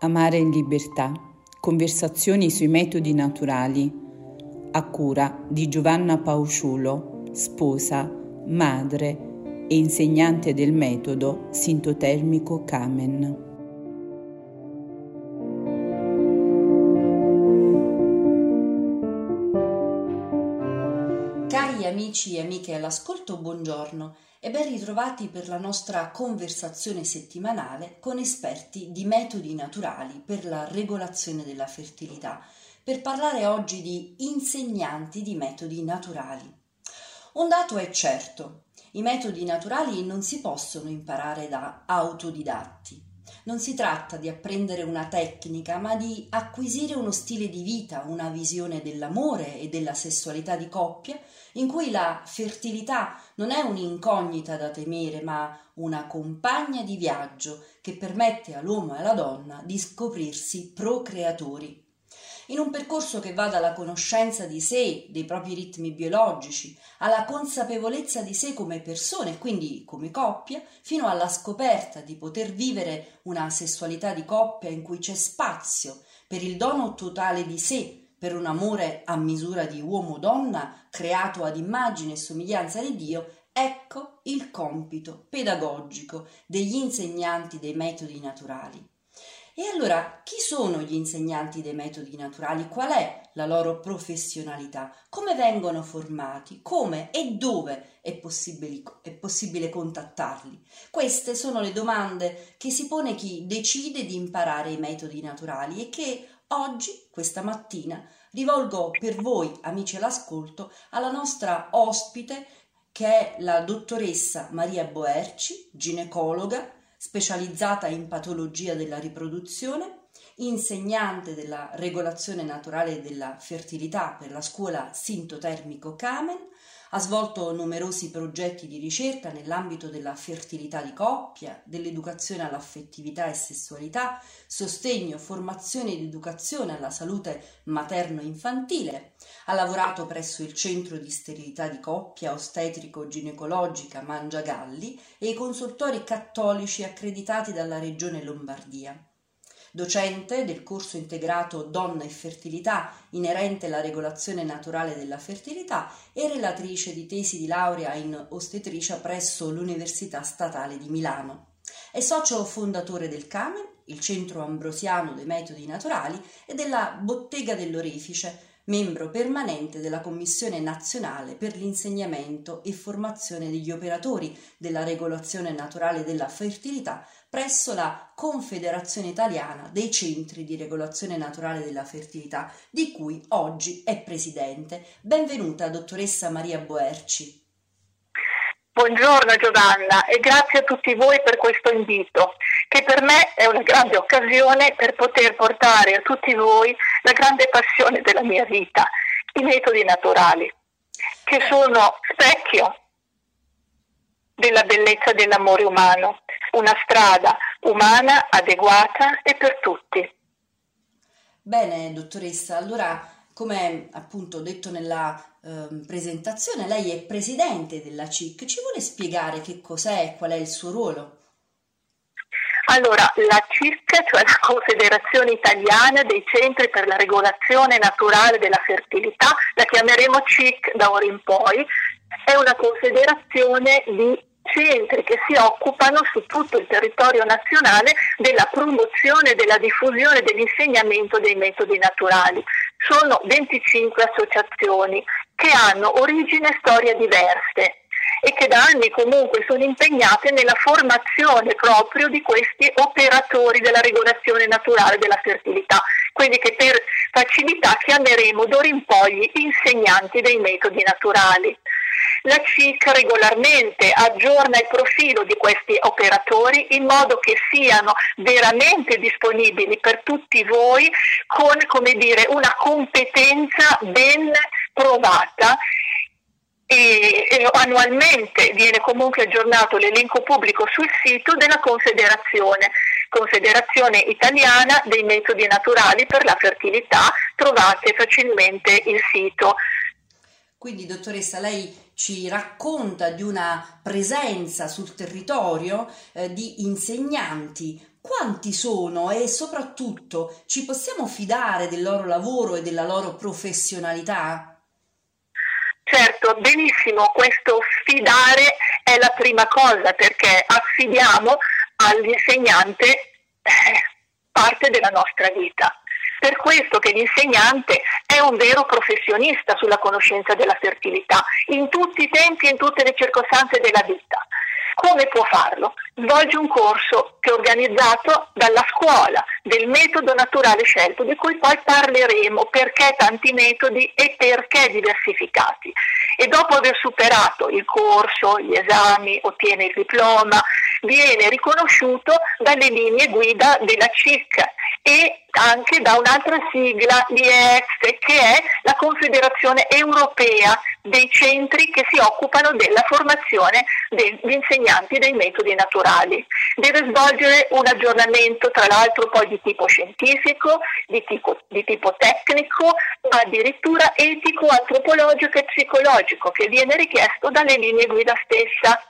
Amare in libertà. Conversazioni sui metodi naturali. A cura di Giovanna Pausciulo, sposa, madre e insegnante del metodo sintotermico Kamen. Cari amici e amiche all'ascolto, buongiorno e ben ritrovati per la nostra conversazione settimanale con esperti di metodi naturali per la regolazione della fertilità, per parlare oggi di insegnanti di metodi naturali. Un dato è certo, i metodi naturali non si possono imparare da autodidatti. Non si tratta di apprendere una tecnica, ma di acquisire uno stile di vita, una visione dell'amore e della sessualità di coppia, in cui la fertilità non è un'incognita da temere, ma una compagna di viaggio che permette all'uomo e alla donna di scoprirsi procreatori in un percorso che va dalla conoscenza di sé, dei propri ritmi biologici, alla consapevolezza di sé come persone, quindi come coppia, fino alla scoperta di poter vivere una sessualità di coppia in cui c'è spazio per il dono totale di sé, per un amore a misura di uomo-donna creato ad immagine e somiglianza di Dio, ecco il compito pedagogico degli insegnanti dei metodi naturali. E allora, chi sono gli insegnanti dei metodi naturali? Qual è la loro professionalità? Come vengono formati? Come e dove è possibile, è possibile contattarli? Queste sono le domande che si pone chi decide di imparare i metodi naturali e che oggi, questa mattina, rivolgo per voi, amici all'ascolto, alla nostra ospite che è la dottoressa Maria Boerci, ginecologa, specializzata in patologia della riproduzione, insegnante della regolazione naturale della fertilità per la scuola sintotermico Kamen, ha svolto numerosi progetti di ricerca nell'ambito della fertilità di coppia, dell'educazione all'affettività e sessualità, sostegno, formazione ed educazione alla salute materno-infantile. Ha lavorato presso il Centro di Sterilità di Coppia Ostetrico-Ginecologica Mangiagalli e i consultori cattolici accreditati dalla Regione Lombardia docente del corso integrato Donna e Fertilità inerente alla regolazione naturale della fertilità e relatrice di tesi di laurea in ostetricia presso l'Università Statale di Milano. È socio fondatore del CAMEN, il Centro Ambrosiano dei Metodi Naturali, e della Bottega dell'Orefice, membro permanente della Commissione nazionale per l'insegnamento e formazione degli operatori della regolazione naturale della fertilità presso la Confederazione Italiana dei Centri di Regolazione Naturale della Fertilità, di cui oggi è presidente. Benvenuta, dottoressa Maria Boerci. Buongiorno Giovanna e grazie a tutti voi per questo invito, che per me è una grande occasione per poter portare a tutti voi la grande passione della mia vita, i metodi naturali, che sono specchio della bellezza dell'amore umano, una strada umana, adeguata e per tutti. Bene, dottoressa, allora come appunto detto nella eh, presentazione, lei è presidente della CIC, ci vuole spiegare che cos'è e qual è il suo ruolo? Allora, la CIC, cioè la Confederazione Italiana dei Centri per la Regolazione Naturale della Fertilità, la chiameremo CIC da ora in poi, è una confederazione di centri che si occupano su tutto il territorio nazionale della promozione e della diffusione dell'insegnamento dei metodi naturali. Sono 25 associazioni che hanno origini e storie diverse e che da anni comunque sono impegnate nella formazione proprio di questi operatori della regolazione naturale della fertilità, quindi che per facilità chiameremo d'ora in poi gli insegnanti dei metodi naturali. La CIC regolarmente aggiorna il profilo di questi operatori in modo che siano veramente disponibili per tutti voi con come dire, una competenza ben provata e, e, annualmente viene comunque aggiornato l'elenco pubblico sul sito della Confederazione, Confederazione Italiana dei Metodi Naturali per la Fertilità, trovate facilmente il sito. Quindi dottoressa, lei ci racconta di una presenza sul territorio eh, di insegnanti. Quanti sono e soprattutto ci possiamo fidare del loro lavoro e della loro professionalità? Certo, benissimo, questo sfidare è la prima cosa perché affidiamo all'insegnante eh, parte della nostra vita. Per questo che l'insegnante è un vero professionista sulla conoscenza della fertilità, in tutti i tempi e in tutte le circostanze della vita. Come può farlo? Svolge un corso che è organizzato dalla scuola del metodo naturale scelto, di cui poi parleremo, perché tanti metodi e perché diversificati. E dopo aver superato il corso, gli esami, ottiene il diploma, viene riconosciuto dalle linee guida della CIC e anche da un'altra sigla, l'IEX, che è la Confederazione Europea dei centri che si occupano della formazione degli insegnanti dei metodi naturali. Deve svolgere un aggiornamento, tra l'altro poi di tipo scientifico, di tipo, di tipo tecnico, ma addirittura etico, antropologico e psicologico, che viene richiesto dalle linee guida stessa.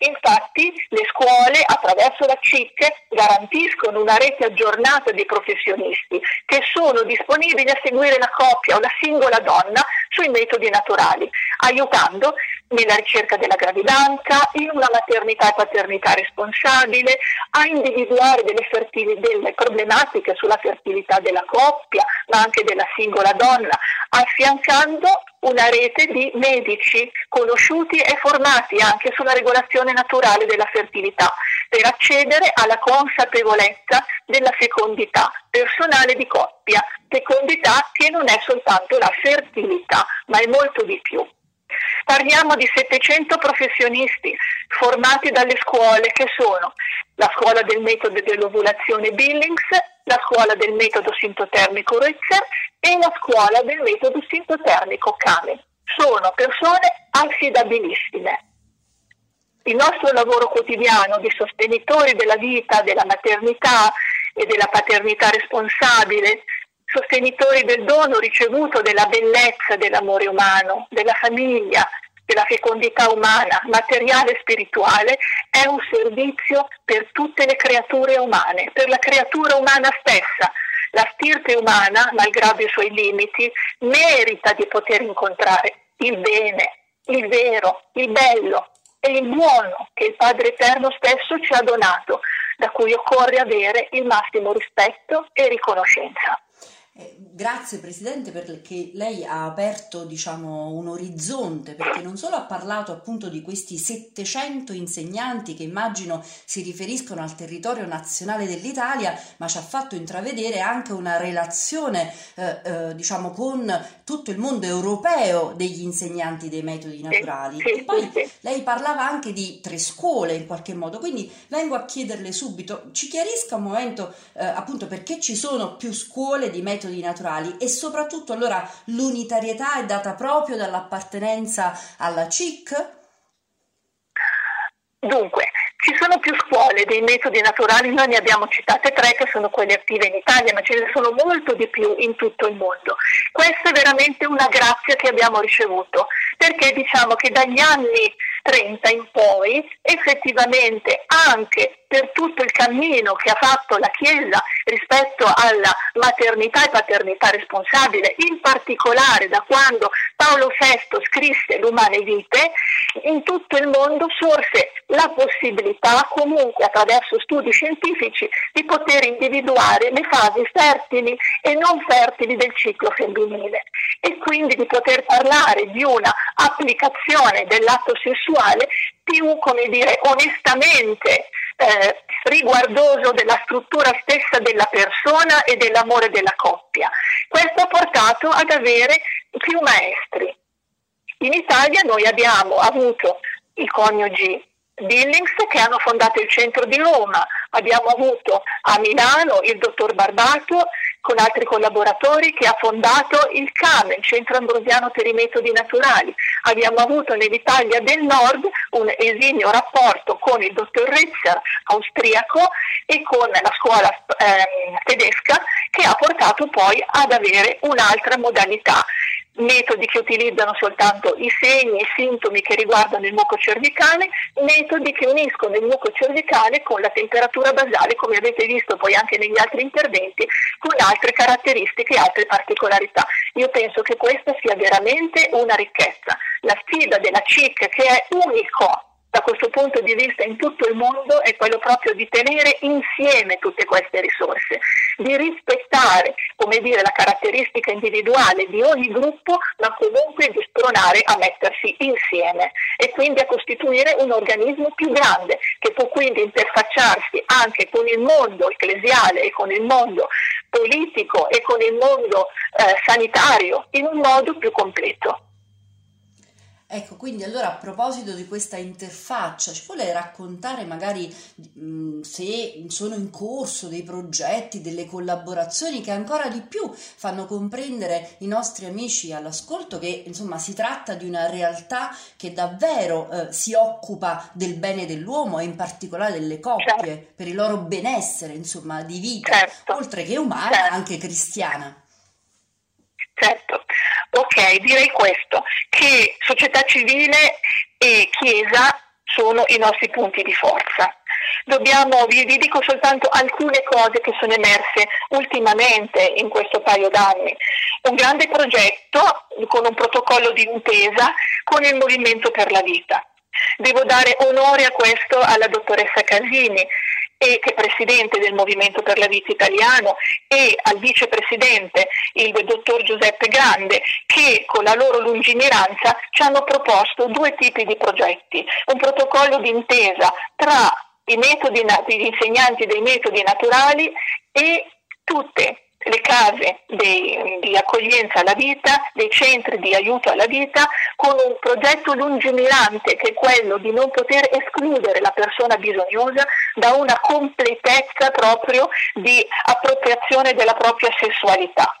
Infatti le scuole attraverso la CIC garantiscono una rete aggiornata di professionisti che sono disponibili a seguire la coppia o la singola donna sui metodi naturali, aiutando nella ricerca della gravidanza, in una maternità e paternità responsabile, a individuare delle, fertili, delle problematiche sulla fertilità della coppia, ma anche della singola donna, affiancando una rete di medici conosciuti e formati anche sulla regolazione naturale della fertilità per accedere alla consapevolezza della fecondità personale di coppia, fecondità che non è soltanto la fertilità, ma è molto di più. Parliamo di 700 professionisti formati dalle scuole che sono la scuola del metodo dell'ovulazione Billings, la scuola del metodo sintotermico Ritzer e la scuola del metodo sintotermico Kamen. Sono persone affidabilissime. Il nostro lavoro quotidiano di sostenitori della vita, della maternità e della paternità responsabile, sostenitori del dono ricevuto della bellezza dell'amore umano, della famiglia, della fecondità umana, materiale e spirituale, è un servizio per tutte le creature umane, per la creatura umana stessa. La stirpe umana, malgrado i suoi limiti, merita di poter incontrare il bene, il vero, il bello e il buono che il Padre Eterno stesso ci ha donato, da cui occorre avere il massimo rispetto e riconoscenza. Eh, grazie Presidente perché lei ha aperto diciamo, un orizzonte perché non solo ha parlato appunto di questi 700 insegnanti che immagino si riferiscono al territorio nazionale dell'Italia ma ci ha fatto intravedere anche una relazione eh, eh, diciamo con tutto il mondo europeo degli insegnanti dei metodi naturali. e poi lei parlava anche di tre scuole in qualche modo. Quindi vengo a chiederle subito ci chiarisca un momento eh, appunto perché ci sono più scuole di metodi metodi naturali e soprattutto allora l'unitarietà è data proprio dall'appartenenza alla CIC? Dunque, ci sono più scuole dei metodi naturali, noi ne abbiamo citate tre che sono quelle attive in Italia, ma ce ne sono molto di più in tutto il mondo. Questa è veramente una grazia che abbiamo ricevuto, perché diciamo che dagli anni 30 in poi effettivamente anche per tutto il cammino che ha fatto la Chiesa rispetto alla maternità e paternità responsabile, in particolare da quando Paolo VI scrisse l'Umane Vite, in tutto il mondo sorse la possibilità comunque attraverso studi scientifici di poter individuare le fasi fertili e non fertili del ciclo femminile e quindi di poter parlare di una applicazione dell'atto sessuale più, come dire, onestamente eh, riguardoso della struttura stessa della persona e dell'amore della coppia. Questo ha portato ad avere più maestri. In Italia noi abbiamo avuto i coniugi Billings che hanno fondato il centro di Roma, abbiamo avuto a Milano il dottor Barbato con altri collaboratori che ha fondato il CAM, il Centro Ambrosiano per i Metodi Naturali. Abbiamo avuto nell'Italia del Nord un esimio rapporto con il dottor Ritzer, austriaco, e con la scuola eh, tedesca che ha portato poi ad avere un'altra modalità metodi che utilizzano soltanto i segni, i sintomi che riguardano il muco cervicale, metodi che uniscono il muco cervicale con la temperatura basale, come avete visto poi anche negli altri interventi, con altre caratteristiche altre particolarità. Io penso che questa sia veramente una ricchezza. La sfida della CIC che è unico da questo punto di vista in tutto il mondo è quello proprio di tenere insieme tutte queste risorse, di rispettare, dire, la caratteristica individuale di ogni gruppo, ma comunque di spronare a mettersi insieme e quindi a costituire un organismo più grande che può quindi interfacciarsi anche con il mondo ecclesiale e con il mondo politico e con il mondo eh, sanitario in un modo più completo. Ecco, quindi allora a proposito di questa interfaccia, ci vuole raccontare magari mh, se sono in corso dei progetti, delle collaborazioni che ancora di più fanno comprendere i nostri amici all'ascolto che insomma si tratta di una realtà che davvero eh, si occupa del bene dell'uomo e in particolare delle coppie, certo. per il loro benessere insomma di vita, certo. oltre che umana, certo. anche cristiana. Certo, ok, direi questo, che società civile e Chiesa sono i nostri punti di forza. Dobbiamo, vi, vi, dico soltanto alcune cose che sono emerse ultimamente in questo paio d'anni. Un grande progetto con un protocollo di intesa con il Movimento per la Vita. Devo dare onore a questo alla dottoressa Casini, e che è presidente del Movimento per la Vita Italiano e al vicepresidente il dottor Giuseppe Grande che con la loro lungimiranza ci hanno proposto due tipi di progetti, un protocollo d'intesa tra i metodi, gli insegnanti dei metodi naturali e tutte le case dei, di accoglienza alla vita, dei centri di aiuto alla vita, con un progetto lungimirante che è quello di non poter escludere la persona bisognosa da una completezza proprio di appropriazione della propria sessualità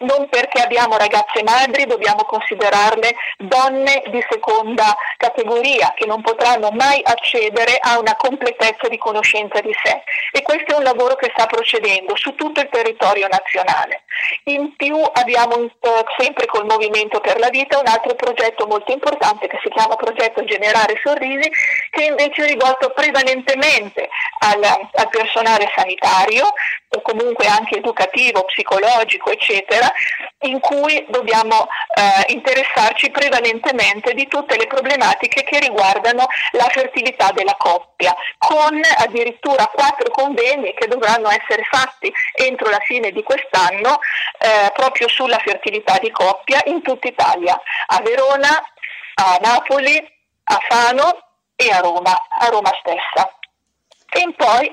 non perché abbiamo ragazze madri dobbiamo considerarle donne di seconda categoria che non potranno mai accedere a una completezza di conoscenza di sé e questo è un lavoro che sta procedendo su tutto il territorio nazionale. In più abbiamo sempre col Movimento per la Vita un altro progetto molto importante che si chiama Progetto Generare Sorrisi che invece è rivolto prevalentemente al, al personale sanitario o comunque anche educativo, psicologico, eccetera, in cui dobbiamo eh, interessarci prevalentemente di tutte le problematiche che riguardano la fertilità della coppia, con addirittura quattro convegni che dovranno essere fatti entro la fine di quest'anno eh, proprio sulla fertilità di coppia in tutta Italia, a Verona, a Napoli, a Fano e a Roma, a Roma stessa. E poi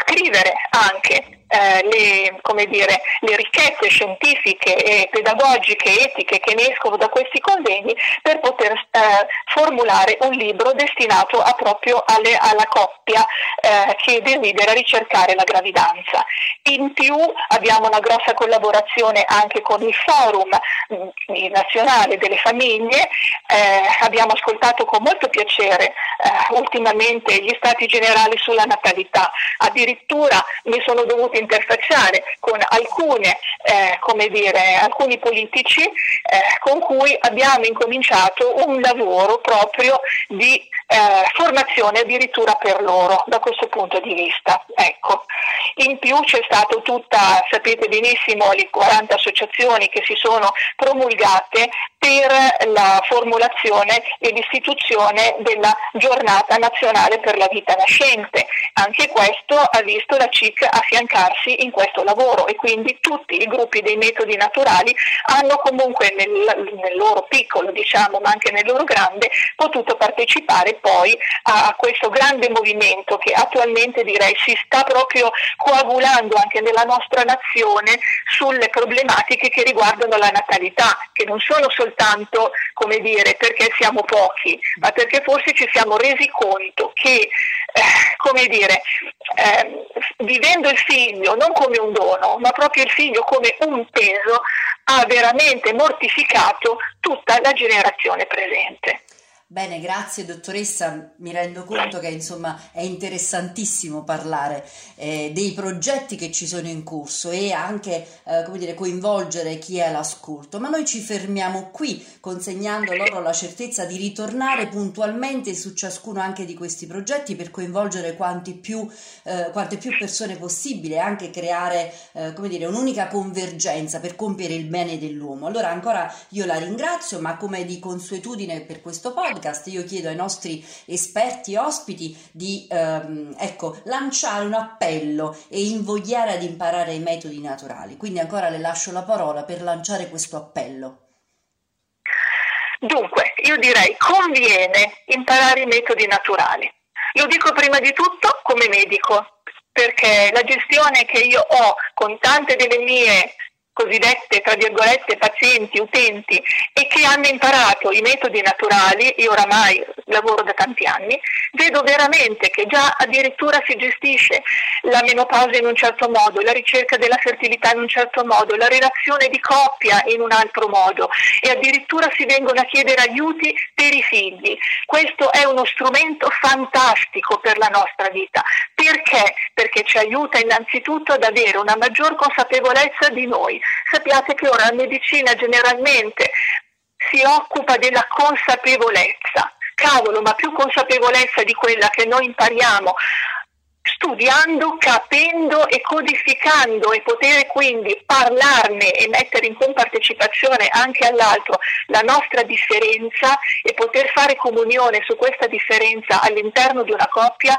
scrivere anche eh, le, dire, le, ricchezze scientifiche e pedagogiche e etiche che ne escono da questi convegni per poter eh, formulare un libro destinato proprio alle, alla coppia eh, che desidera ricercare la gravidanza. In più abbiamo una grossa collaborazione anche con il Forum mm, nazionale delle famiglie, eh, abbiamo ascoltato con molto piacere eh, ultimamente gli stati generali sulla natalità, addirittura mi sono dovuti interfacciare con alcune, eh, dire, alcuni politici eh, con cui abbiamo incominciato un lavoro proprio di eh, formazione addirittura per loro da questo punto di vista. Ecco. In più c'è stato tutta, sapete benissimo, le 40 associazioni che si sono promulgate per la formulazione e l'istituzione della giornata nazionale per la vita nascente. Anche questo ha visto la CIC affiancarsi in questo lavoro e quindi tutti i gruppi dei metodi naturali hanno comunque nel, nel loro piccolo, diciamo, ma anche nel loro grande, potuto partecipare poi a questo grande movimento che attualmente direi si sta proprio coagulando anche nella nostra nazione sulle problematiche che riguardano la natalità, che non sono soltanto come dire perché siamo pochi, ma perché forse ci siamo resi conto che eh, come dire, eh, vivendo il figlio non come un dono, ma proprio il figlio come un peso, ha veramente mortificato tutta la generazione presente. Bene, grazie dottoressa, mi rendo conto che insomma è interessantissimo parlare eh, dei progetti che ci sono in corso e anche eh, dire, coinvolgere chi è all'ascolto, ma noi ci fermiamo qui consegnando loro la certezza di ritornare puntualmente su ciascuno anche di questi progetti per coinvolgere più, eh, quante più persone possibile e anche creare eh, dire, un'unica convergenza per compiere il bene dell'uomo. Allora ancora io la ringrazio, ma come di consuetudine per questo podcast, podcast io chiedo ai nostri esperti ospiti di ehm, ecco, lanciare un appello e invogliare ad imparare i metodi naturali. Quindi ancora le lascio la parola per lanciare questo appello. Dunque, io direi conviene imparare i metodi naturali. Lo dico prima di tutto come medico, perché la gestione che io ho con tante delle mie cosiddette, tra virgolette, pazienti, utenti e che hanno imparato i metodi naturali, io oramai lavoro da tanti anni, vedo veramente che già addirittura si gestisce la menopausa in un certo modo, la ricerca della fertilità in un certo modo, la relazione di coppia in un altro modo e addirittura si vengono a chiedere aiuti per i figli. Questo è uno strumento fantastico per la nostra vita. Perché? Perché ci aiuta innanzitutto ad avere una maggior consapevolezza di noi, Sappiate che ora la medicina generalmente si occupa della consapevolezza. Cavolo, ma più consapevolezza di quella che noi impariamo studiando, capendo e codificando e poter quindi parlarne e mettere in compartecipazione anche all'altro la nostra differenza e poter fare comunione su questa differenza all'interno di una coppia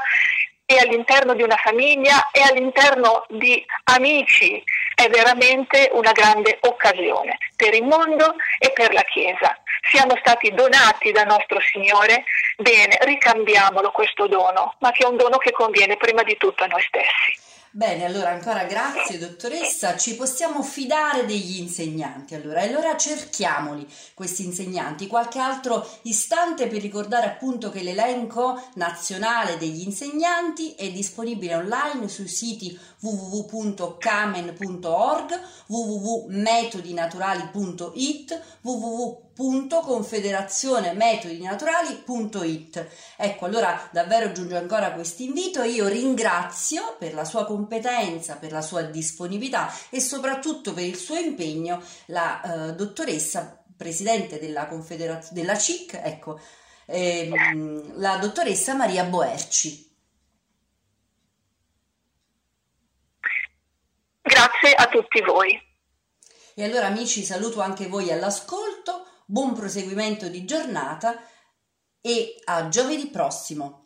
e all'interno di una famiglia e all'interno di amici è veramente una grande occasione per il mondo e per la Chiesa. Siamo stati donati da nostro Signore, bene, ricambiamolo questo dono, ma che è un dono che conviene prima di tutto a noi stessi. Bene, allora ancora grazie dottoressa, ci possiamo fidare degli insegnanti. Allora, e allora cerchiamoli questi insegnanti, qualche altro istante per ricordare appunto che l'elenco nazionale degli insegnanti è disponibile online sui siti www.camen.org, www.metodinaturali.it, www www.confederazionemetodinaturali.it. Ecco, allora davvero giunge ancora questo invito e io ringrazio per la sua competenza, per la sua disponibilità e soprattutto per il suo impegno la eh, dottoressa presidente della Confederazione della CIC, ecco, ehm, la dottoressa Maria Boerci. Grazie a tutti voi. E allora amici saluto anche voi all'ascolto buon proseguimento di giornata e a giovedì prossimo.